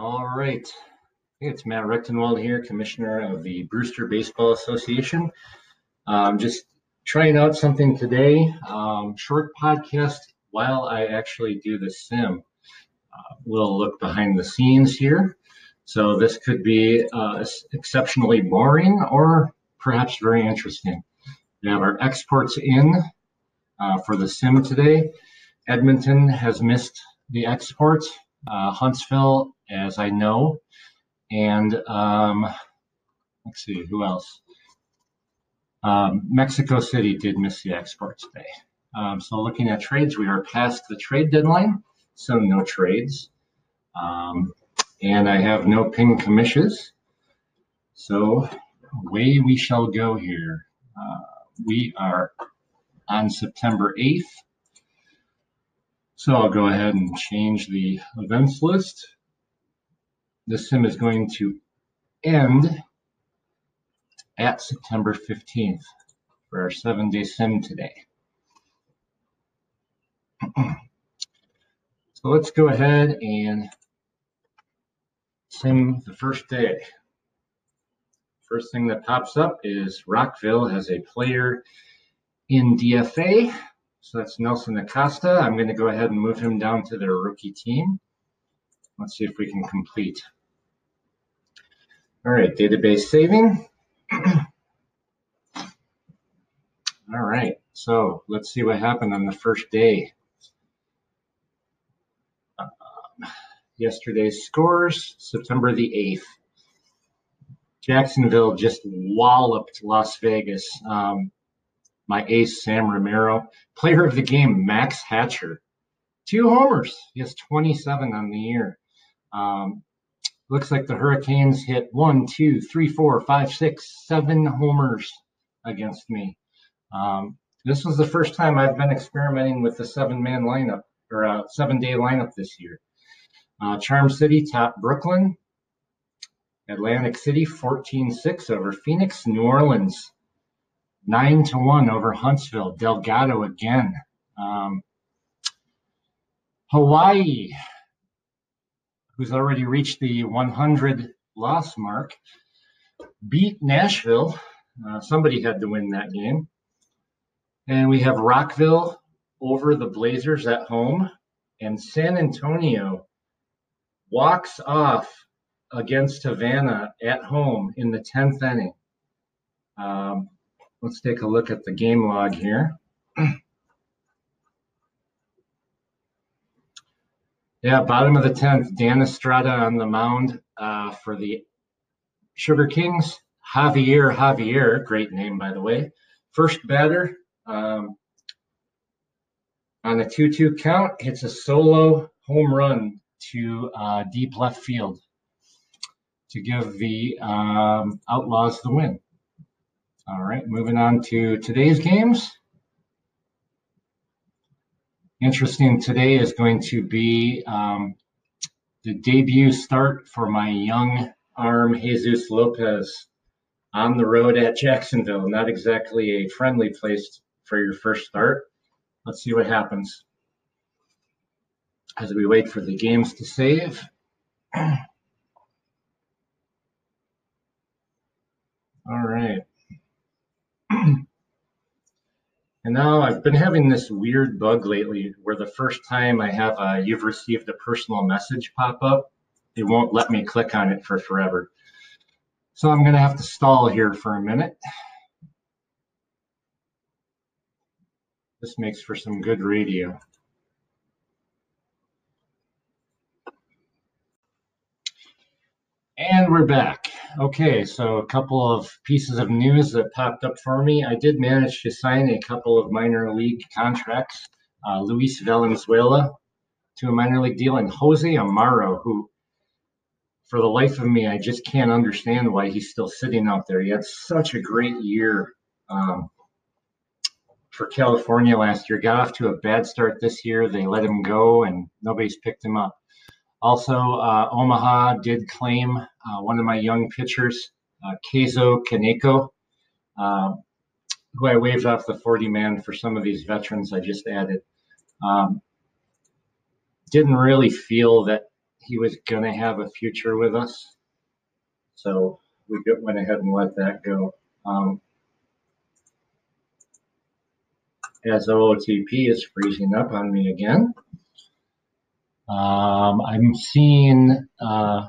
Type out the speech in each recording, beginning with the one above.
All right. It's Matt Rechtenwald here, Commissioner of the Brewster Baseball Association. Um, just trying out something today. Um, short podcast while I actually do the sim. Uh, we'll look behind the scenes here. So this could be uh, exceptionally boring or perhaps very interesting. We have our exports in uh, for the sim today. Edmonton has missed the exports. Uh, Huntsville as I know. And um, let's see, who else? Um, Mexico City did miss the export day. Um, so looking at trades, we are past the trade deadline, so no trades. Um, and I have no ping commissions. So away we shall go here. Uh, we are on September 8th. So I'll go ahead and change the events list the sim is going to end at September 15th for our seven day sim today. so let's go ahead and sim the first day. First thing that pops up is Rockville has a player in DFA. So that's Nelson Acosta. I'm going to go ahead and move him down to their rookie team. Let's see if we can complete. All right, database saving. All right, so let's see what happened on the first day. Um, yesterday's scores, September the 8th. Jacksonville just walloped Las Vegas. Um, my ace, Sam Romero. Player of the game, Max Hatcher. Two homers. He has 27 on the year. Um, looks like the Hurricanes hit one, two, three, four, five, six, seven homers against me. Um, this was the first time I've been experimenting with the seven man lineup or a seven day lineup this year. Uh, Charm City top Brooklyn. Atlantic City 14 6 over Phoenix. New Orleans 9 to 1 over Huntsville. Delgado again. Um, Hawaii who's already reached the 100 loss mark, beat Nashville. Uh, somebody had to win that game. And we have Rockville over the Blazers at home, and San Antonio walks off against Havana at home in the 10th inning. Um, let's take a look at the game log here. Yeah, bottom of the 10th, Dan Estrada on the mound uh, for the Sugar Kings. Javier Javier, great name, by the way. First batter um, on a 2 2 count, hits a solo home run to uh, deep left field to give the um, Outlaws the win. All right, moving on to today's games interesting today is going to be um, the debut start for my young arm Jesus Lopez on the road at Jacksonville. Not exactly a friendly place for your first start. Let's see what happens as we wait for the games to save. All right. And now I've been having this weird bug lately where the first time I have a you've received a personal message pop up, it won't let me click on it for forever. So I'm going to have to stall here for a minute. This makes for some good radio. And we're back. Okay, so a couple of pieces of news that popped up for me. I did manage to sign a couple of minor league contracts. Uh, Luis Valenzuela to a minor league deal, and Jose Amaro, who, for the life of me, I just can't understand why he's still sitting out there. He had such a great year um, for California last year. Got off to a bad start this year. They let him go, and nobody's picked him up. Also, uh, Omaha did claim uh, one of my young pitchers, uh, Keizo Kaneko, uh, who I waived off the 40 man for some of these veterans I just added. Um, didn't really feel that he was going to have a future with us. So we went ahead and let that go. Um, as OOTP is freezing up on me again. Um, I'm seeing uh,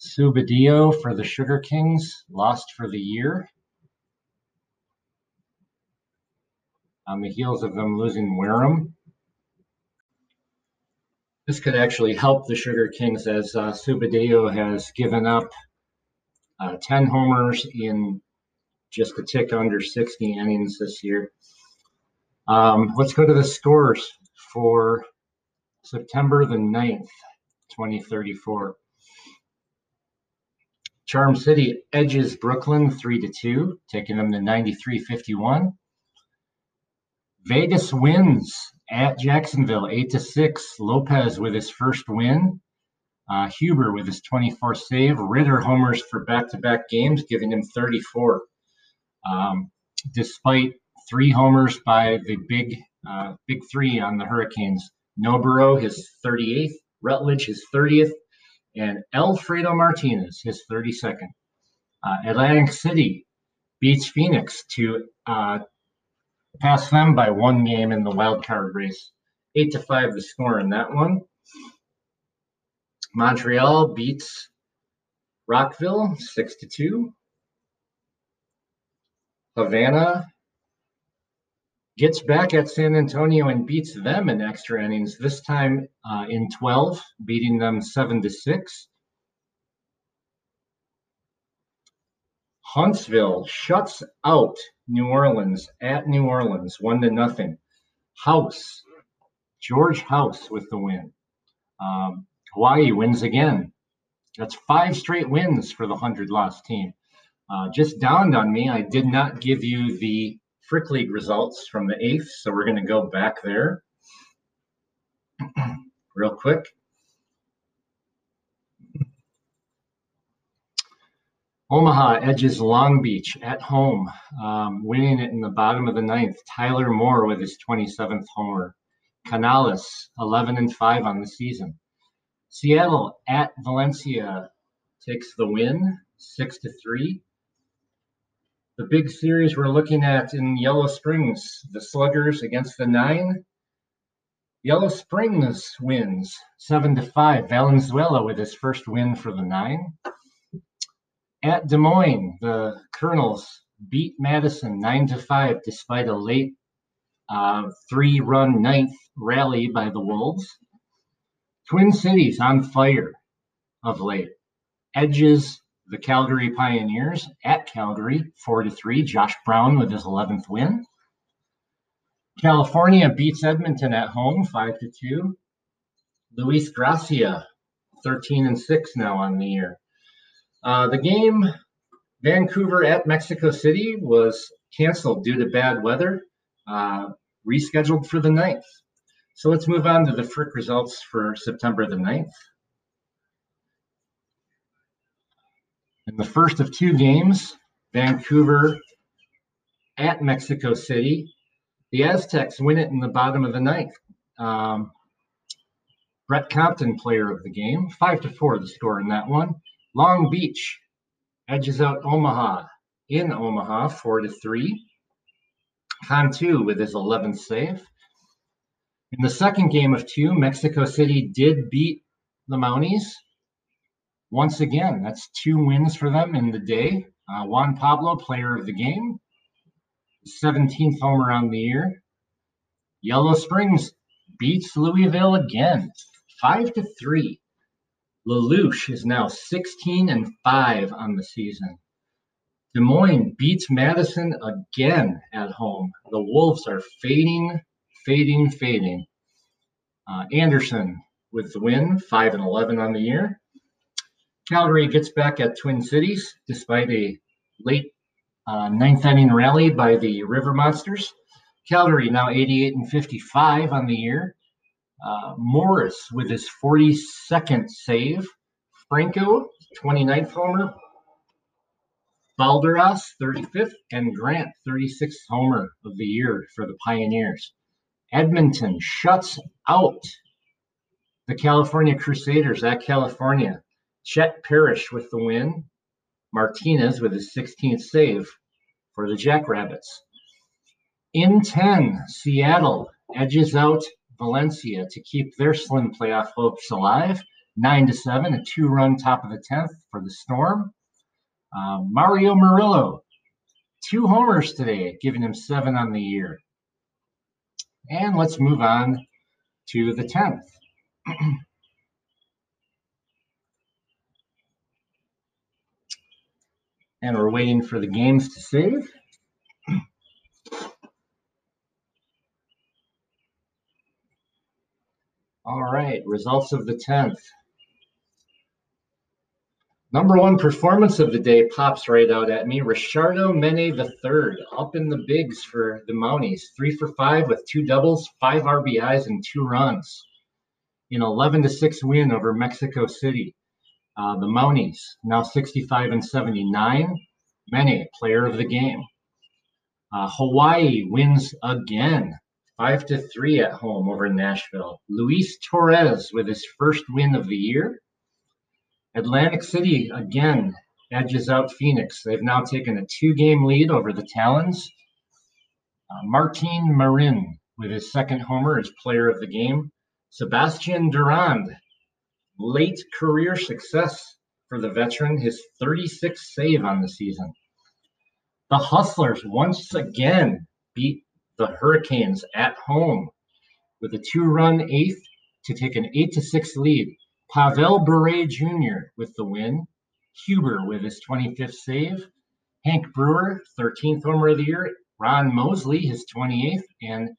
Subadio for the Sugar Kings, lost for the year. On the heels of them losing Wareham. This could actually help the Sugar Kings as uh, Subadio has given up uh, 10 homers in just a tick under 60 innings this year. Um, let's go to the scores for September the 9th, 2034. Charm City edges Brooklyn 3 to 2, taking them to 93-51. Vegas wins at Jacksonville 8 to 6. Lopez with his first win. Uh, Huber with his 24 save. Ritter homers for back to back games, giving him 34. Um, despite three homers by the big uh, big three on the Hurricanes. Noburo, his 38th, Rutledge, his 30th, and Alfredo Martinez, his 32nd. Uh, Atlantic City beats Phoenix to uh, pass them by one game in the wild card race. Eight to five the score in that one. Montreal beats Rockville six to two. Havana gets back at San Antonio and beats them in extra innings. This time uh, in 12, beating them seven to six. Huntsville shuts out New Orleans at New Orleans, one to nothing. House, George House with the win. Um, Hawaii wins again. That's five straight wins for the 100 loss team. Uh, just dawned on me, I did not give you the Frick League results from the eighth, so we're going to go back there real quick. Omaha edges Long Beach at home, um, winning it in the bottom of the ninth. Tyler Moore with his 27th homer. Canales 11 and 5 on the season. Seattle at Valencia takes the win, six to three. The big series we're looking at in Yellow Springs, the Sluggers against the Nine. Yellow Springs wins seven to five. Valenzuela with his first win for the Nine. At Des Moines, the Colonels beat Madison nine to five despite a late uh, three-run ninth rally by the Wolves. Twin Cities on fire of late. Edges the Calgary Pioneers at Calgary, four to three. Josh Brown with his 11th win. California beats Edmonton at home, five to two. Luis Gracia, 13 and six now on the year. Uh, the game, Vancouver at Mexico City, was canceled due to bad weather, uh, rescheduled for the 9th. So let's move on to the Frick results for September the 9th. In the first of two games, Vancouver at Mexico City, the Aztecs win it in the bottom of the ninth. Um, Brett Compton, player of the game, five to four the score in that one. Long Beach edges out Omaha in Omaha, four to three. Cantu with his 11th save. In the second game of two, Mexico City did beat the Mounties. Once again, that's two wins for them in the day. Uh, Juan Pablo, player of the game, 17th homer on the year. Yellow Springs beats Louisville again, five to three. Lelouch is now 16 and five on the season. Des Moines beats Madison again at home. The Wolves are fading fading, fading. Uh, Anderson with the win, 5 and 11 on the year. Calgary gets back at Twin Cities despite a late uh, ninth inning rally by the River Monsters. Calgary now 88 and 55 on the year. Uh, Morris with his 42nd save. Franco, 29th homer. Balderas, 35th, and Grant, 36th homer of the year for the Pioneers. Edmonton shuts out The California Crusaders at California. Chet Parrish with the win. Martinez with his 16th save for the Jackrabbits. In 10, Seattle edges out Valencia to keep their slim playoff hopes alive. 9 to 7, a two run top of the 10th for the Storm. Uh, Mario Murillo, two homers today, giving him seven on the year. And let's move on to the 10th. and we're waiting for the games to save. All right, results of the 10th. Number one performance of the day pops right out at me. Richardo Mene III up in the bigs for the Mounties. Three for five with two doubles, five RBIs, and two runs. In 11 to 6 win over Mexico City. Uh, the Mounties now 65 and 79. Mene, player of the game. Uh, Hawaii wins again, five to three at home over Nashville. Luis Torres with his first win of the year. Atlantic City again edges out Phoenix. They've now taken a two-game lead over the Talons. Uh, Martin Marin with his second homer as player of the game. Sebastian Durand, late career success for the veteran, his 36th save on the season. The Hustlers once again beat the Hurricanes at home with a two-run eighth to take an eight to six lead. Pavel Bure Jr. with the win. Huber with his 25th save. Hank Brewer, 13th homer of the year. Ron Mosley, his 28th. And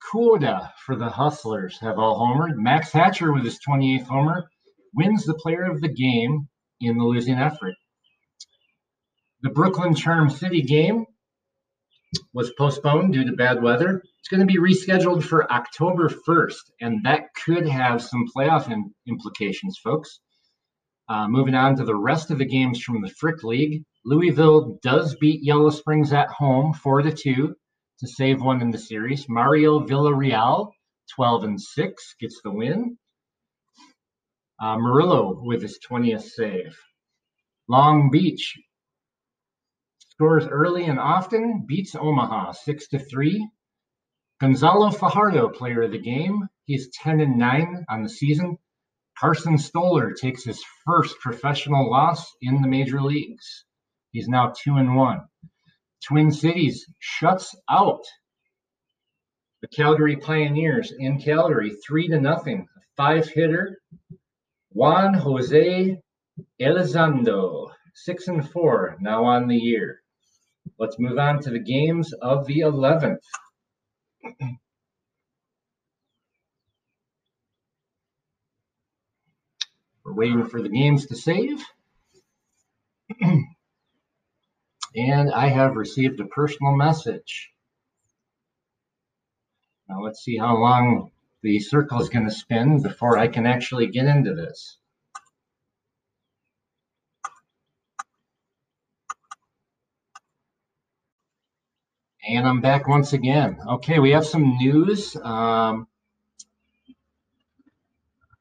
Kuoda for the Hustlers have all homered. Max Hatcher with his 28th homer wins the player of the game in the losing effort. The Brooklyn Charm City game was postponed due to bad weather. It's going to be rescheduled for October 1st, and that could have some playoff in- implications, folks. Uh, moving on to the rest of the games from the Frick League, Louisville does beat Yellow Springs at home, four to two to save one in the series. Mario Villarreal, 12 and 6, gets the win. Uh, Murillo with his 20th save. Long Beach scores early and often, beats Omaha 6 to 3. Gonzalo Fajardo, player of the game. He's 10 and 9 on the season. Carson Stoller takes his first professional loss in the major leagues. He's now 2 and 1. Twin Cities shuts out the Calgary Pioneers in Calgary, three to nothing. Five hitter, Juan Jose Elizondo, six and four now on the year. Let's move on to the games of the 11th. We're waiting for the games to save. And I have received a personal message. Now let's see how long the circle is going to spin before I can actually get into this. And I'm back once again. Okay, we have some news. Um,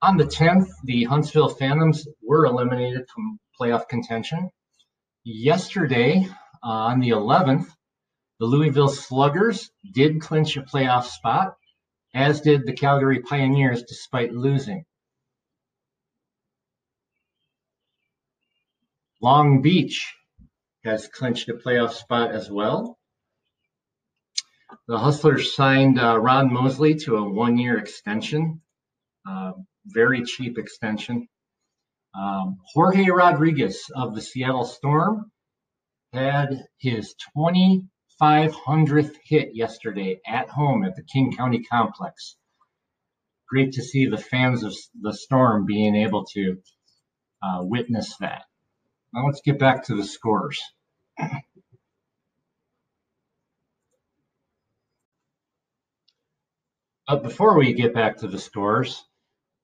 on the 10th, the Huntsville Phantoms were eliminated from playoff contention. Yesterday, uh, on the 11th, the Louisville Sluggers did clinch a playoff spot, as did the Calgary Pioneers, despite losing. Long Beach has clinched a playoff spot as well. The Hustlers signed uh, Ron Mosley to a one year extension, uh, very cheap extension. Um, Jorge Rodriguez of the Seattle Storm had his 2,500th hit yesterday at home at the King County Complex. Great to see the fans of the Storm being able to uh, witness that. Now let's get back to the scores. But before we get back to the scores,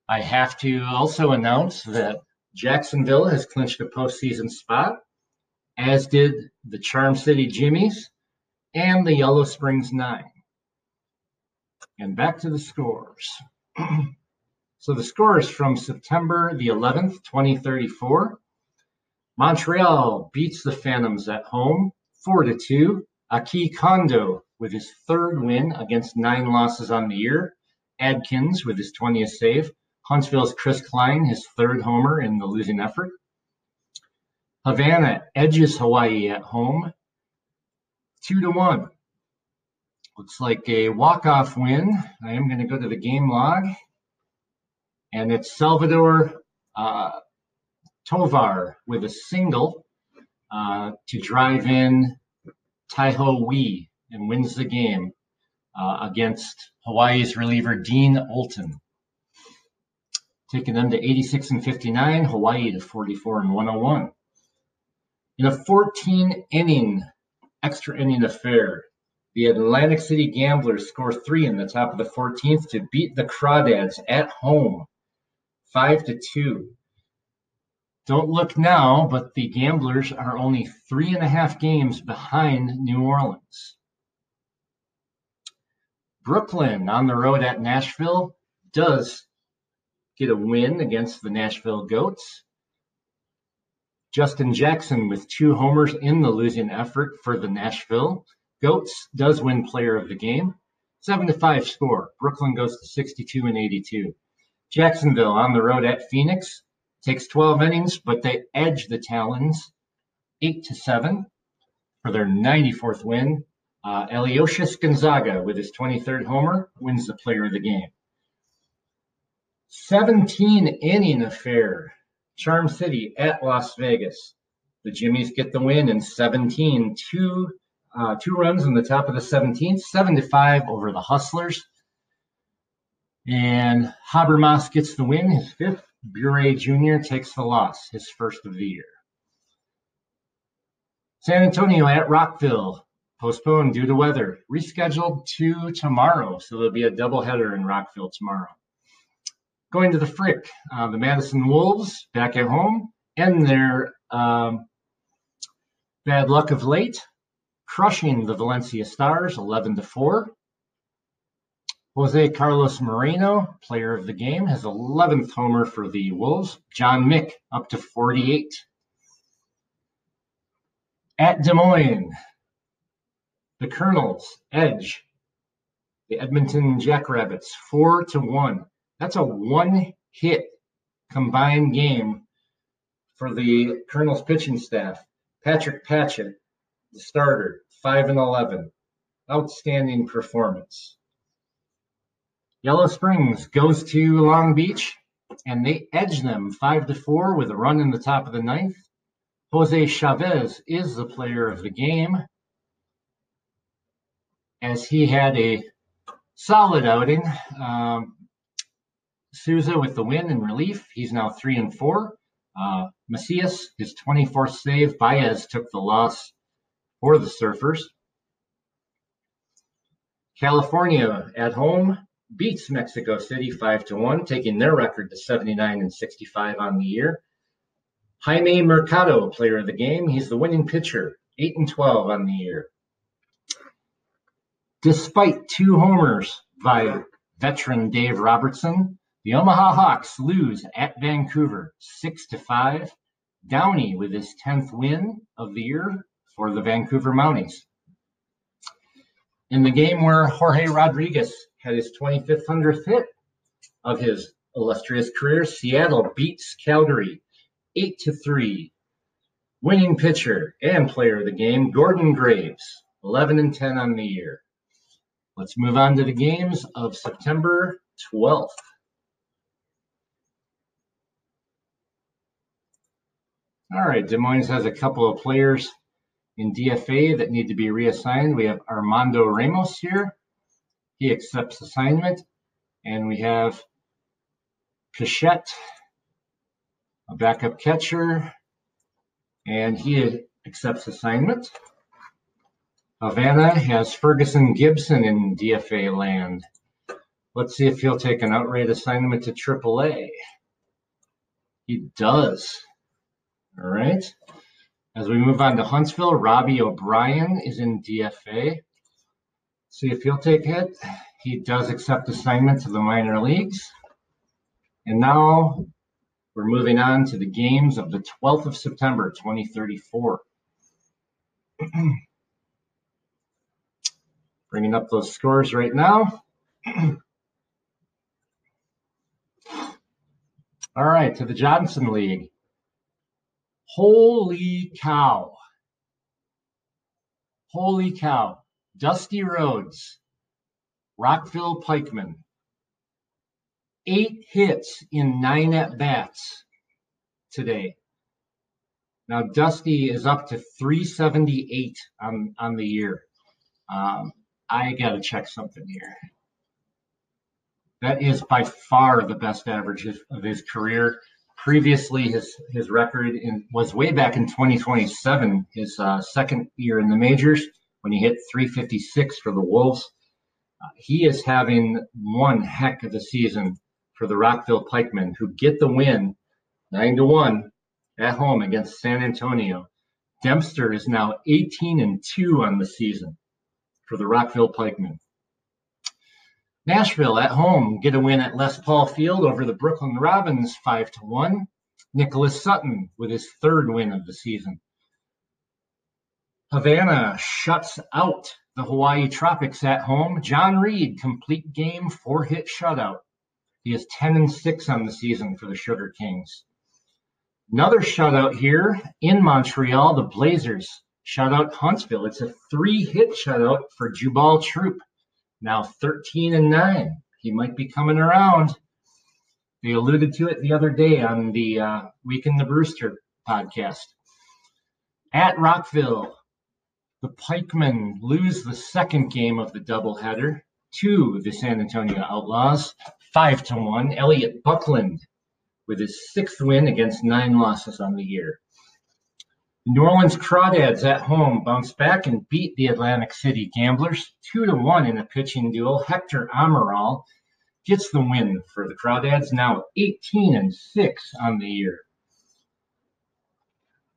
I have to also announce that Jacksonville has clinched a postseason spot as did the Charm City Jimmies and the Yellow Springs Nine. And back to the scores. So the scores from September the 11th, 2034. Montreal beats the Phantoms at home, 4 to 2. Aki Kondo with his third win against nine losses on the year. Adkins with his 20th save. Huntsville's Chris Klein, his third homer in the losing effort. Havana edges Hawaii at home, two to one. Looks like a walk-off win. I am going to go to the game log, and it's Salvador uh, Tovar with a single uh, to drive in Taiho Wee and wins the game uh, against Hawaii's reliever Dean Olton. Taking them to 86 and 59, Hawaii to 44 and 101. In a 14 inning extra inning affair, the Atlantic City Gamblers score three in the top of the 14th to beat the Crawdads at home, five to two. Don't look now, but the Gamblers are only three and a half games behind New Orleans. Brooklyn on the road at Nashville does get a win against the Nashville Goats. Justin Jackson with two homers in the losing effort for the Nashville Goats does win player of the game. Seven to five score. Brooklyn goes to 62 and 82. Jacksonville on the road at Phoenix takes 12 innings, but they edge the Talons eight to seven for their 94th win. Uh, Eliosius Gonzaga with his 23rd homer wins the player of the game. 17 inning affair Charm City at Las Vegas. The Jimmies get the win in 17, two, uh, two runs in the top of the 17th, seven to five over the Hustlers. And Habermas gets the win, his fifth. Bure Jr. takes the loss, his first of the year. San Antonio at Rockville, postponed due to weather, rescheduled to tomorrow. So there'll be a doubleheader in Rockville tomorrow. Going to the Frick, uh, the Madison Wolves back at home, and their um, bad luck of late, crushing the Valencia Stars 11 to 4. Jose Carlos Moreno, player of the game, has 11th homer for the Wolves. John Mick up to 48. At Des Moines, the Colonels edge the Edmonton Jackrabbits 4 to 1. That's a one hit combined game for the Colonel's pitching staff. Patrick Patchett, the starter, 5 and 11. Outstanding performance. Yellow Springs goes to Long Beach and they edge them 5 to 4 with a run in the top of the ninth. Jose Chavez is the player of the game as he had a solid outing. Um, Souza with the win in relief. He's now three and four. Uh, Macias, his 24th save. Baez took the loss for the Surfers. California at home beats Mexico City 5 to 1, taking their record to 79 and 65 on the year. Jaime Mercado, player of the game, he's the winning pitcher, 8 and 12 on the year. Despite two homers by veteran Dave Robertson, the Omaha Hawks lose at Vancouver 6 to 5. Downey with his 10th win of the year for the Vancouver Mounties. In the game where Jorge Rodriguez had his 25th 100th hit of his illustrious career, Seattle beats Calgary 8 to 3. Winning pitcher and player of the game, Gordon Graves, 11 and 10 on the year. Let's move on to the games of September 12th. All right, Des Moines has a couple of players in DFA that need to be reassigned. We have Armando Ramos here. He accepts assignment. And we have Pichette, a backup catcher, and he accepts assignment. Havana has Ferguson Gibson in DFA land. Let's see if he'll take an outright assignment to AAA. He does. All right. As we move on to Huntsville, Robbie O'Brien is in DFA. See if he'll take it. He does accept assignment to the minor leagues. And now we're moving on to the games of the 12th of September, 2034. Bringing up those scores right now. All right, to the Johnson League. Holy cow. Holy cow. Dusty Rhodes, Rockville Pikeman. Eight hits in nine at bats today. Now Dusty is up to 378 on, on the year. Um, I got to check something here. That is by far the best average of his career. Previously, his his record in, was way back in 2027, his uh, second year in the majors, when he hit 356 for the Wolves. Uh, he is having one heck of a season for the Rockville Pikemen, who get the win, nine to one, at home against San Antonio. Dempster is now 18 and two on the season for the Rockville Pikemen. Nashville at home get a win at Les Paul Field over the Brooklyn Robins 5 to 1. Nicholas Sutton with his third win of the season. Havana shuts out the Hawaii Tropics at home. John Reed complete game four hit shutout. He is 10 and 6 on the season for the Sugar Kings. Another shutout here in Montreal, the Blazers shut out Huntsville. It's a three hit shutout for Jubal Troop now 13 and 9. He might be coming around. They alluded to it the other day on the uh, Week in the Brewster podcast. At Rockville, the Pikemen lose the second game of the doubleheader to the San Antonio Outlaws, five to one. Elliot Buckland with his sixth win against nine losses on the year. New Orleans Crawdads at home bounced back and beat the Atlantic City Gamblers two to one in a pitching duel. Hector Amaral gets the win for the Crawdads, now 18 and six on the year.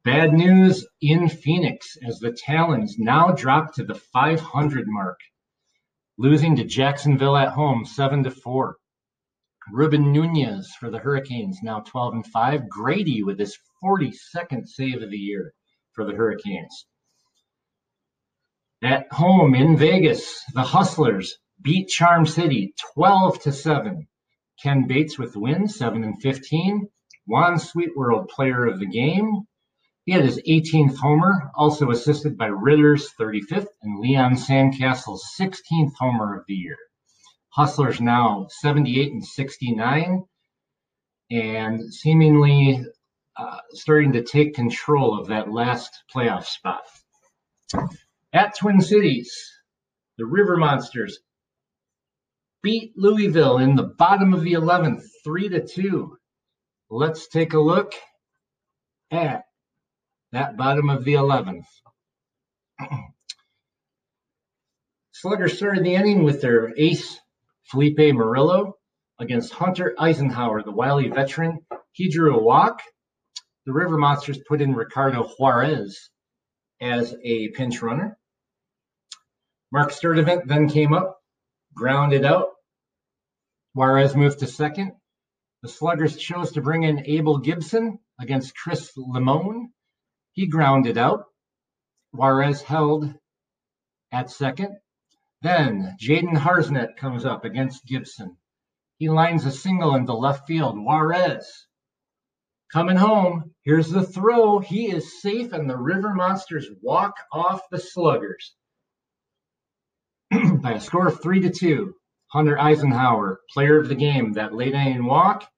Bad news in Phoenix as the Talons now drop to the 500 mark, losing to Jacksonville at home 7 to 4. Ruben Nunez for the Hurricanes, now 12 and 5. Grady with his 42nd save of the year for the Hurricanes. At home in Vegas, the Hustlers beat Charm City 12 to 7. Ken Bates with the win, 7 and 15. Juan Sweetworld, player of the game. He had his 18th homer, also assisted by Ritter's 35th and Leon Sandcastle's 16th homer of the year. Hustlers now 78 and 69, and seemingly uh, starting to take control of that last playoff spot. At Twin Cities, the River Monsters beat Louisville in the bottom of the 11th, 3 to 2. Let's take a look at that bottom of the 11th. Sluggers started the inning with their ace, Felipe Murillo, against Hunter Eisenhower, the wily veteran. He drew a walk the River Monsters put in Ricardo Juarez as a pinch runner. Mark Sturdivant then came up, grounded out. Juarez moved to second. The Sluggers chose to bring in Abel Gibson against Chris Limon. He grounded out. Juarez held at second. Then Jaden Harsnet comes up against Gibson. He lines a single into left field. Juarez Coming home, here's the throw. He is safe, and the River Monsters walk off the Sluggers by a score of three to two. Hunter Eisenhower, player of the game, that late inning walk,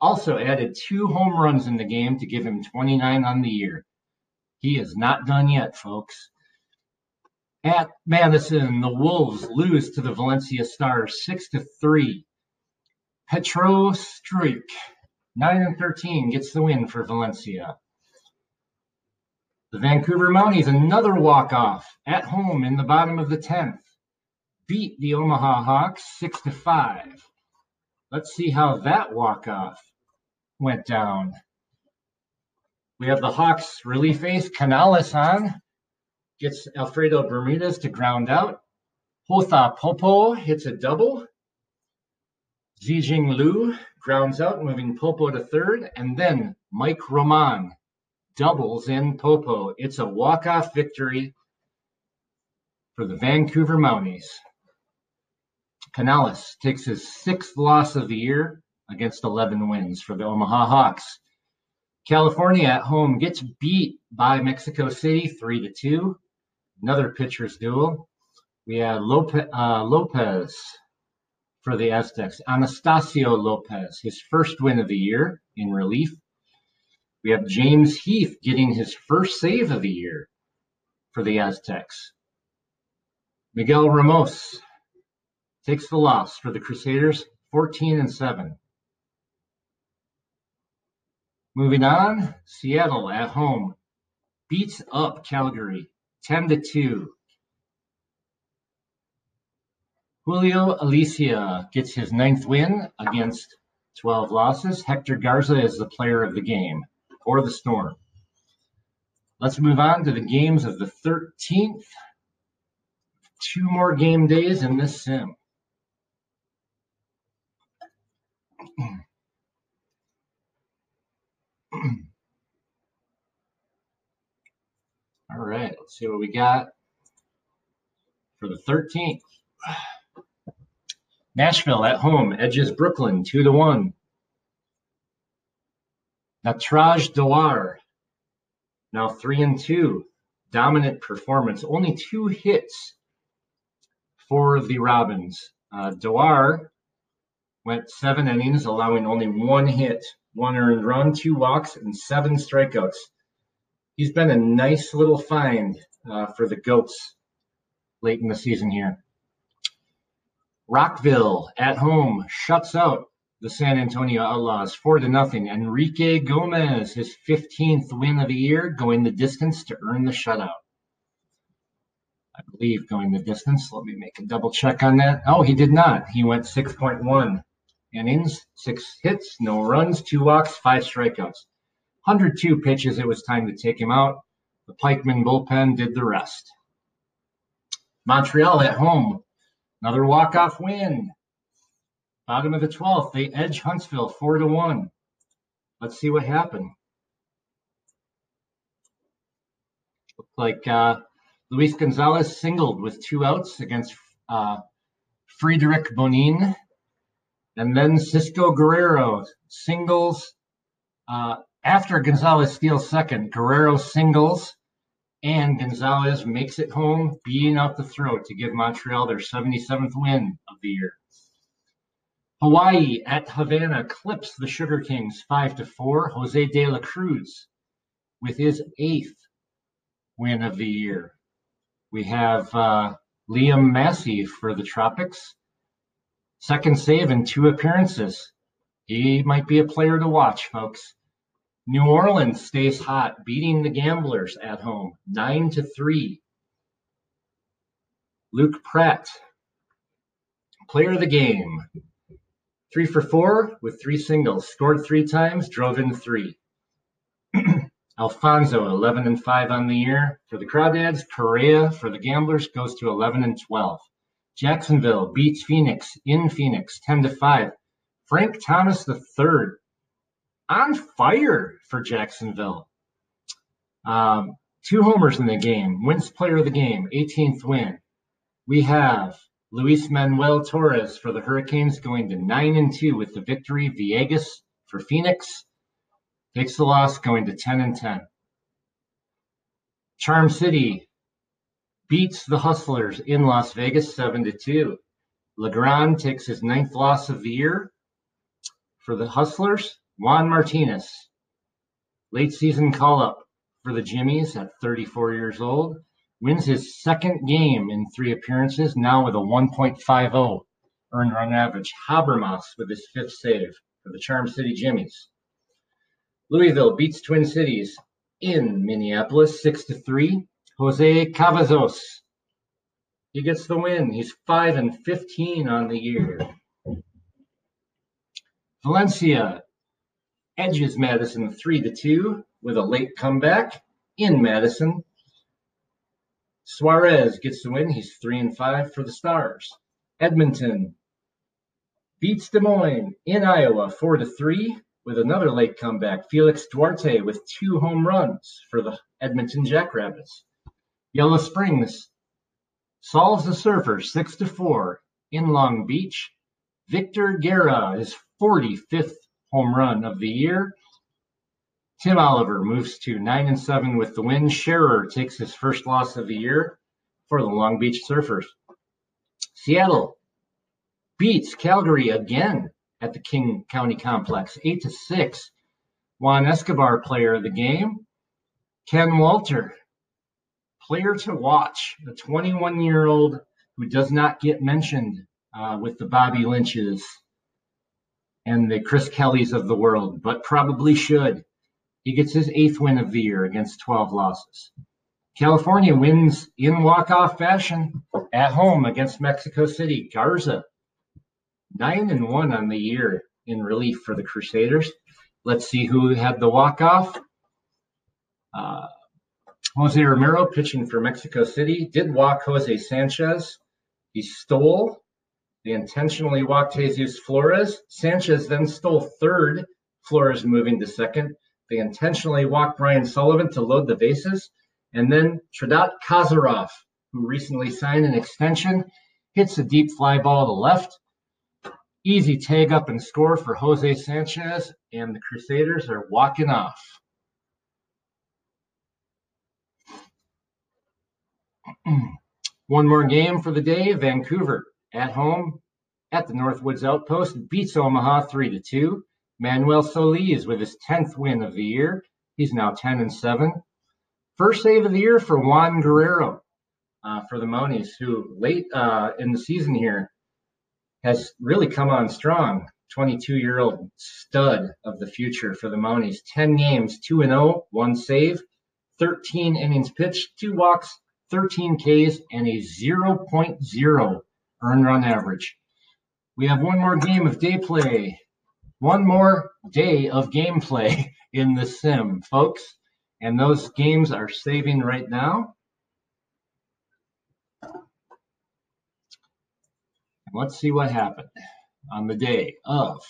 also added two home runs in the game to give him 29 on the year. He is not done yet, folks. At Madison, the Wolves lose to the Valencia Stars 6 to 3. Petro Struik 9 and 13 gets the win for Valencia. The Vancouver Mounties, another walk-off at home in the bottom of the 10th. Beat the Omaha Hawks 6 to 5. Let's see how that walk-off went down. We have the Hawks relief ace Canales on. Gets Alfredo Bermudez to ground out. Hotha Popo hits a double. Zijing Liu grounds out, moving Popo to third, and then Mike Roman doubles in Popo. It's a walk-off victory for the Vancouver Mounties. Canales takes his sixth loss of the year against 11 wins for the Omaha Hawks. California at home gets beat by Mexico City 3 to 2. Another pitcher's duel. We had Lopez, uh, Lopez for the Aztecs. Anastasio Lopez, his first win of the year in relief. We have James Heath getting his first save of the year for the Aztecs. Miguel Ramos takes the loss for the Crusaders, 14 and 7. Moving on, Seattle at home beats up Calgary 10 to 2. Julio Alicia gets his ninth win against 12 losses. Hector Garza is the player of the game for the Storm. Let's move on to the games of the 13th. Two more game days in this sim. All right, let's see what we got for the 13th. Nashville at home edges Brooklyn 2 to 1. Natraj Dawar now 3 and 2. Dominant performance, only two hits for the Robins. Uh, went seven innings, allowing only one hit, one earned run, two walks, and seven strikeouts. He's been a nice little find uh, for the Goats late in the season here. Rockville at home shuts out the San Antonio Outlaws four to nothing. Enrique Gomez, his 15th win of the year, going the distance to earn the shutout. I believe going the distance. Let me make a double check on that. Oh, he did not. He went 6.1 innings, six hits, no runs, two walks, five strikeouts. 102 pitches, it was time to take him out. The Pikeman bullpen did the rest. Montreal at home, another walk-off win. Bottom of the 12th, they edge Huntsville 4 to 1. Let's see what happened. Looked like uh, Luis Gonzalez singled with two outs against uh, Friedrich Bonin. And then Cisco Guerrero singles uh, after Gonzalez steals second. Guerrero singles and Gonzalez makes it home, beating out the throat to give Montreal their 77th win of the year. Hawaii at Havana clips the Sugar Kings 5 to 4. Jose de la Cruz with his eighth win of the year. We have uh, Liam Massey for the Tropics Second save in two appearances. He might be a player to watch, folks. New Orleans stays hot, beating the Gamblers at home, nine to three. Luke Pratt, player of the game, three for four with three singles, scored three times, drove in three. Alfonso, 11 and 5 on the year. For the Crawdads, Correa for the Gamblers goes to 11 and 12. Jacksonville beats Phoenix in Phoenix 10 to 5. Frank Thomas III on fire for Jacksonville. Um, two homers in the game, wins player of the game, 18th win. We have Luis Manuel Torres for the Hurricanes going to 9 and 2 with the victory. Viegas for Phoenix takes the loss going to 10 and 10. Charm City beats the Hustlers in Las Vegas 7 to 2. Legrand takes his ninth loss of the year for the Hustlers. Juan Martinez, late season call up for the Jimmies at 34 years old, wins his second game in three appearances, now with a 1.50 earned run average. Habermas with his fifth save for the Charm City Jimmies. Louisville beats Twin Cities in Minneapolis 6 to 3. Jose Cavazos. He gets the win. He's 5 and 15 on the year. Valencia edges Madison 3 to 2 with a late comeback in Madison. Suarez gets the win. He's 3 and 5 for the Stars. Edmonton beats Des Moines in Iowa 4 to 3 with another late comeback. Felix Duarte with two home runs for the Edmonton Jackrabbits. Yellow Springs solves the Surfers 6 to 4 in Long Beach. Victor Guerra, is 45th home run of the year. Tim Oliver moves to 9 and 7 with the win. Scherer takes his first loss of the year for the Long Beach Surfers. Seattle beats Calgary again at the King County Complex, 8 to 6. Juan Escobar, player of the game. Ken Walter, player to watch, a 21 year old who does not get mentioned uh, with the Bobby Lynches and the Chris Kellys of the world, but probably should. He gets his eighth win of the year against 12 losses. California wins in walk-off fashion at home against Mexico City. Garza, nine and one on the year in relief for the Crusaders. Let's see who had the walk-off. Uh, Jose Romero pitching for Mexico City did walk Jose Sanchez. He stole they intentionally walked Jesus Flores. Sanchez then stole third, Flores moving to second. They intentionally walked Brian Sullivan to load the bases. And then Tredat Kazarov, who recently signed an extension, hits a deep fly ball to left. Easy tag up and score for Jose Sanchez, and the Crusaders are walking off. One more game for the day. Vancouver at home at the Northwoods Outpost beats Omaha 3 to 2. Manuel Solis with his 10th win of the year. He's now 10 and 7. First save of the year for Juan Guerrero uh, for the Mounties, who late uh, in the season here has really come on strong. 22 year old stud of the future for the Mounties. 10 games, 2 and 0, one save, 13 innings pitched, two walks, 13 Ks, and a 0.0 earned run average. We have one more game of day play, one more day of gameplay in the sim, folks. And those games are saving right now. Let's see what happened on the day of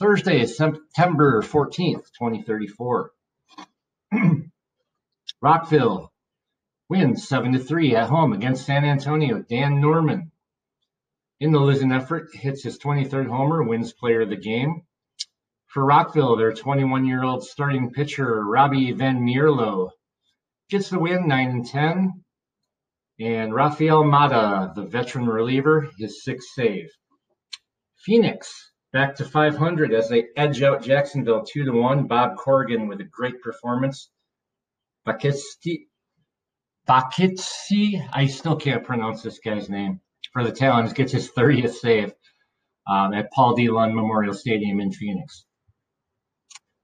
Thursday, September 14th, 2034. Rockville wins 7 to 3 at home against San Antonio. Dan Norman in the losing effort, hits his 23rd homer, wins player of the game. For Rockville, their 21 year old starting pitcher, Robbie Van Mierlo, gets the win 9 and 10. And Rafael Mata, the veteran reliever, his sixth save. Phoenix back to 500 as they edge out Jacksonville 2 to 1. Bob Corrigan with a great performance. Bakitsi, I still can't pronounce this guy's name for the Talons gets his 30th save um, at Paul Dillon Memorial Stadium in Phoenix.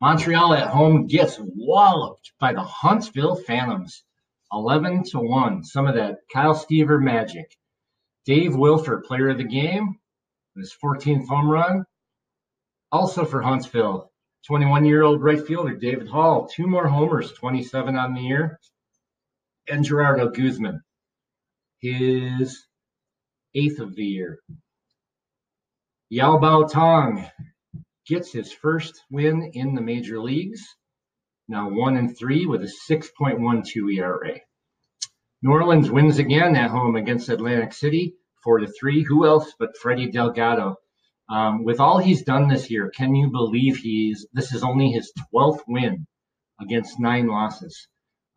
Montreal at home gets walloped by the Huntsville Phantoms, 11 to 1. Some of that Kyle Stever magic. Dave Wilfer, player of the game, his 14th home run. Also for Huntsville, 21 year old right fielder David Hall, two more homers, 27 on the year. And Gerardo Guzman, his eighth of the year. Yao Bao Tong gets his first win in the major leagues, now one and three with a 6.12 ERA. New Orleans wins again at home against Atlantic City, four to three. Who else but Freddie Delgado? Um, with all he's done this year, can you believe he's this is only his 12th win against nine losses?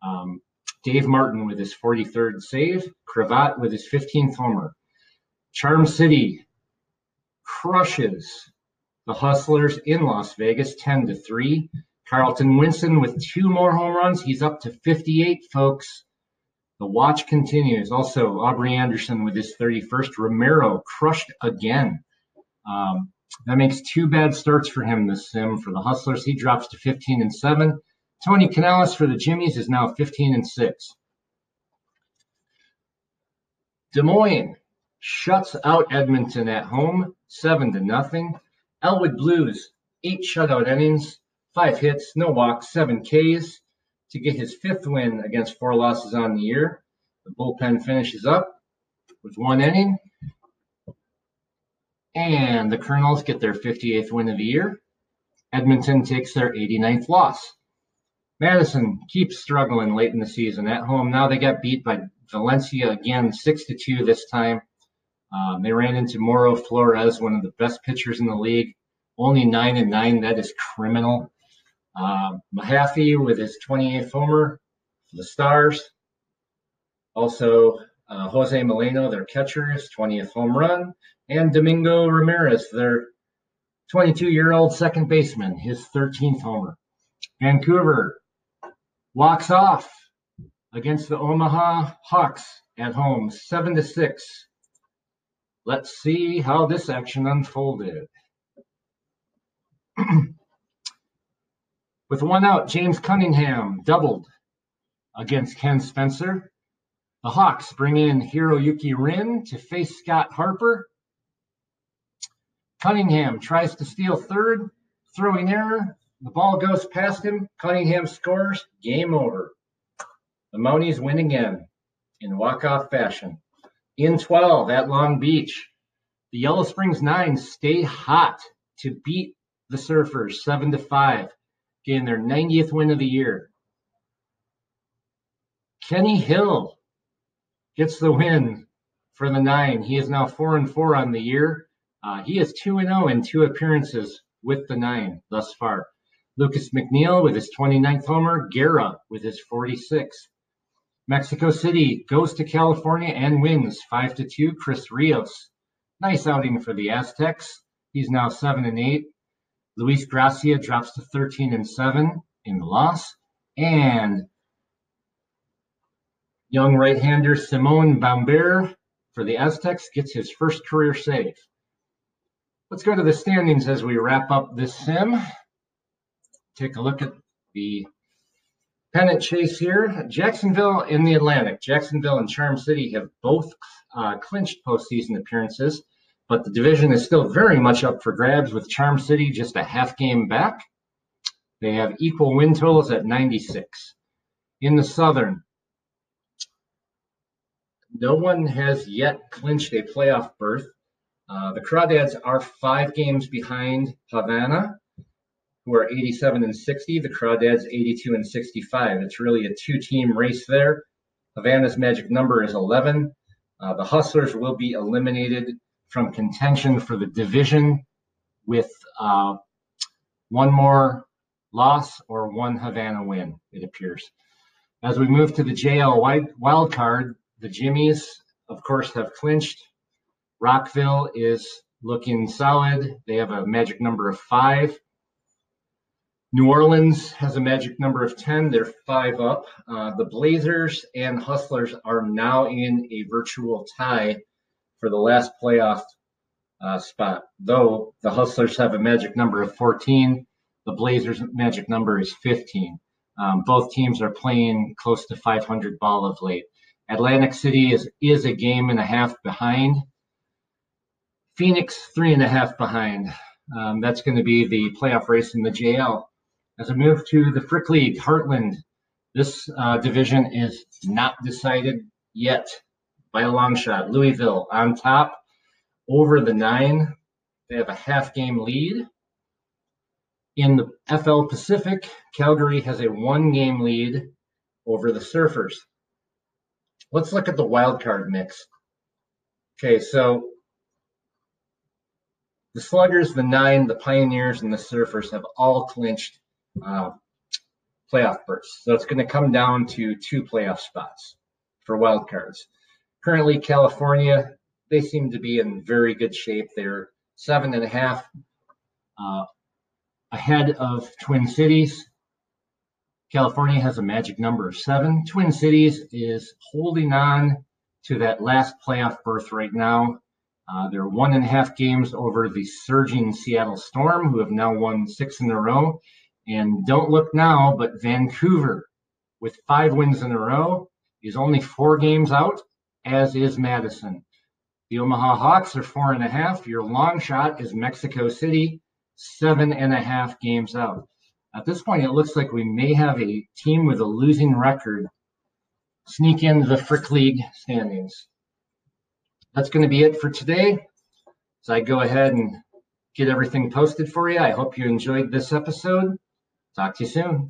Um, Dave Martin with his 43rd save, Cravat with his 15th homer. Charm City crushes the Hustlers in Las Vegas 10 to 3. Carlton Winston with two more home runs. He's up to 58, folks. The watch continues. Also, Aubrey Anderson with his 31st. Romero crushed again. Um, that makes two bad starts for him this sim. For the Hustlers, he drops to 15 and 7. Tony Canales for the Jimmies is now 15 and 6. Des Moines shuts out Edmonton at home, seven to nothing. Elwood Blues, eight shutout innings, five hits, no walks, seven Ks to get his fifth win against four losses on the year. The bullpen finishes up with one inning. And the Colonels get their 58th win of the year. Edmonton takes their 89th loss. Madison keeps struggling late in the season at home. Now they got beat by Valencia again, six to two this time. Um, they ran into Moro Flores, one of the best pitchers in the league. Only nine and nine. That is criminal. Uh, Mahaffey with his 28th homer for the Stars. Also, uh, Jose Molino, their catcher, his 20th home run. And Domingo Ramirez, their 22 year old second baseman, his 13th homer. Vancouver walks off against the Omaha Hawks at home, 7 to 6. Let's see how this action unfolded. With one out, James Cunningham doubled against Ken Spencer. The Hawks bring in Hiroyuki Rin to face Scott Harper. Cunningham tries to steal third, throwing error. The ball goes past him. Cunningham scores. Game over. The Mounties win again in walk-off fashion. In 12 at Long Beach, the Yellow Springs Nine stay hot to beat the Surfers 7 to 5, getting their 90th win of the year. Kenny Hill gets the win for the Nine. He is now 4 and 4 on the year. Uh, he is 2 and 0 in two appearances with the Nine thus far. Lucas McNeil with his 29th homer, Guerra with his 46th. Mexico City goes to California and wins 5 to 2. Chris Rios. Nice outing for the Aztecs. He's now 7 and 8. Luis Gracia drops to 13 and 7 in the loss. And young right-hander Simon Bamber for the Aztecs gets his first career save. Let's go to the standings as we wrap up this sim. Take a look at the pennant chase here. Jacksonville in the Atlantic. Jacksonville and Charm City have both uh, clinched postseason appearances, but the division is still very much up for grabs with Charm City just a half game back. They have equal win totals at 96. In the Southern, no one has yet clinched a playoff berth. Uh, the Crawdads are five games behind Havana, who are 87 and 60. The Crawdads 82 and 65. It's really a two-team race there. Havana's magic number is 11. Uh, the Hustlers will be eliminated from contention for the division with uh, one more loss or one Havana win, it appears. As we move to the JL wild card, the Jimmies, of course, have clinched. Rockville is looking solid. They have a magic number of five. New Orleans has a magic number of 10. They're five up. Uh, the Blazers and Hustlers are now in a virtual tie for the last playoff uh, spot. Though the Hustlers have a magic number of 14, the Blazers' magic number is 15. Um, both teams are playing close to 500 ball of late. Atlantic City is, is a game and a half behind. Phoenix, three and a half behind. Um, that's going to be the playoff race in the JL. As I move to the Frick League, Heartland, this uh, division is not decided yet by a long shot. Louisville on top over the nine. They have a half game lead. In the FL Pacific, Calgary has a one game lead over the Surfers. Let's look at the wild card mix. Okay, so the Sluggers, the Nine, the Pioneers, and the Surfers have all clinched uh, playoff berths. So it's going to come down to two playoff spots for wild cards. Currently, California, they seem to be in very good shape. They're seven and a half uh, ahead of Twin Cities. California has a magic number of seven. Twin Cities is holding on to that last playoff berth right now. Uh, they're one and a half games over the surging Seattle Storm, who have now won six in a row. And don't look now, but Vancouver, with five wins in a row, is only four games out, as is Madison. The Omaha Hawks are four and a half. Your long shot is Mexico City, seven and a half games out. At this point, it looks like we may have a team with a losing record sneak into the Frick League standings. That's going to be it for today. as I go ahead and get everything posted for you. I hope you enjoyed this episode. Talk to you soon.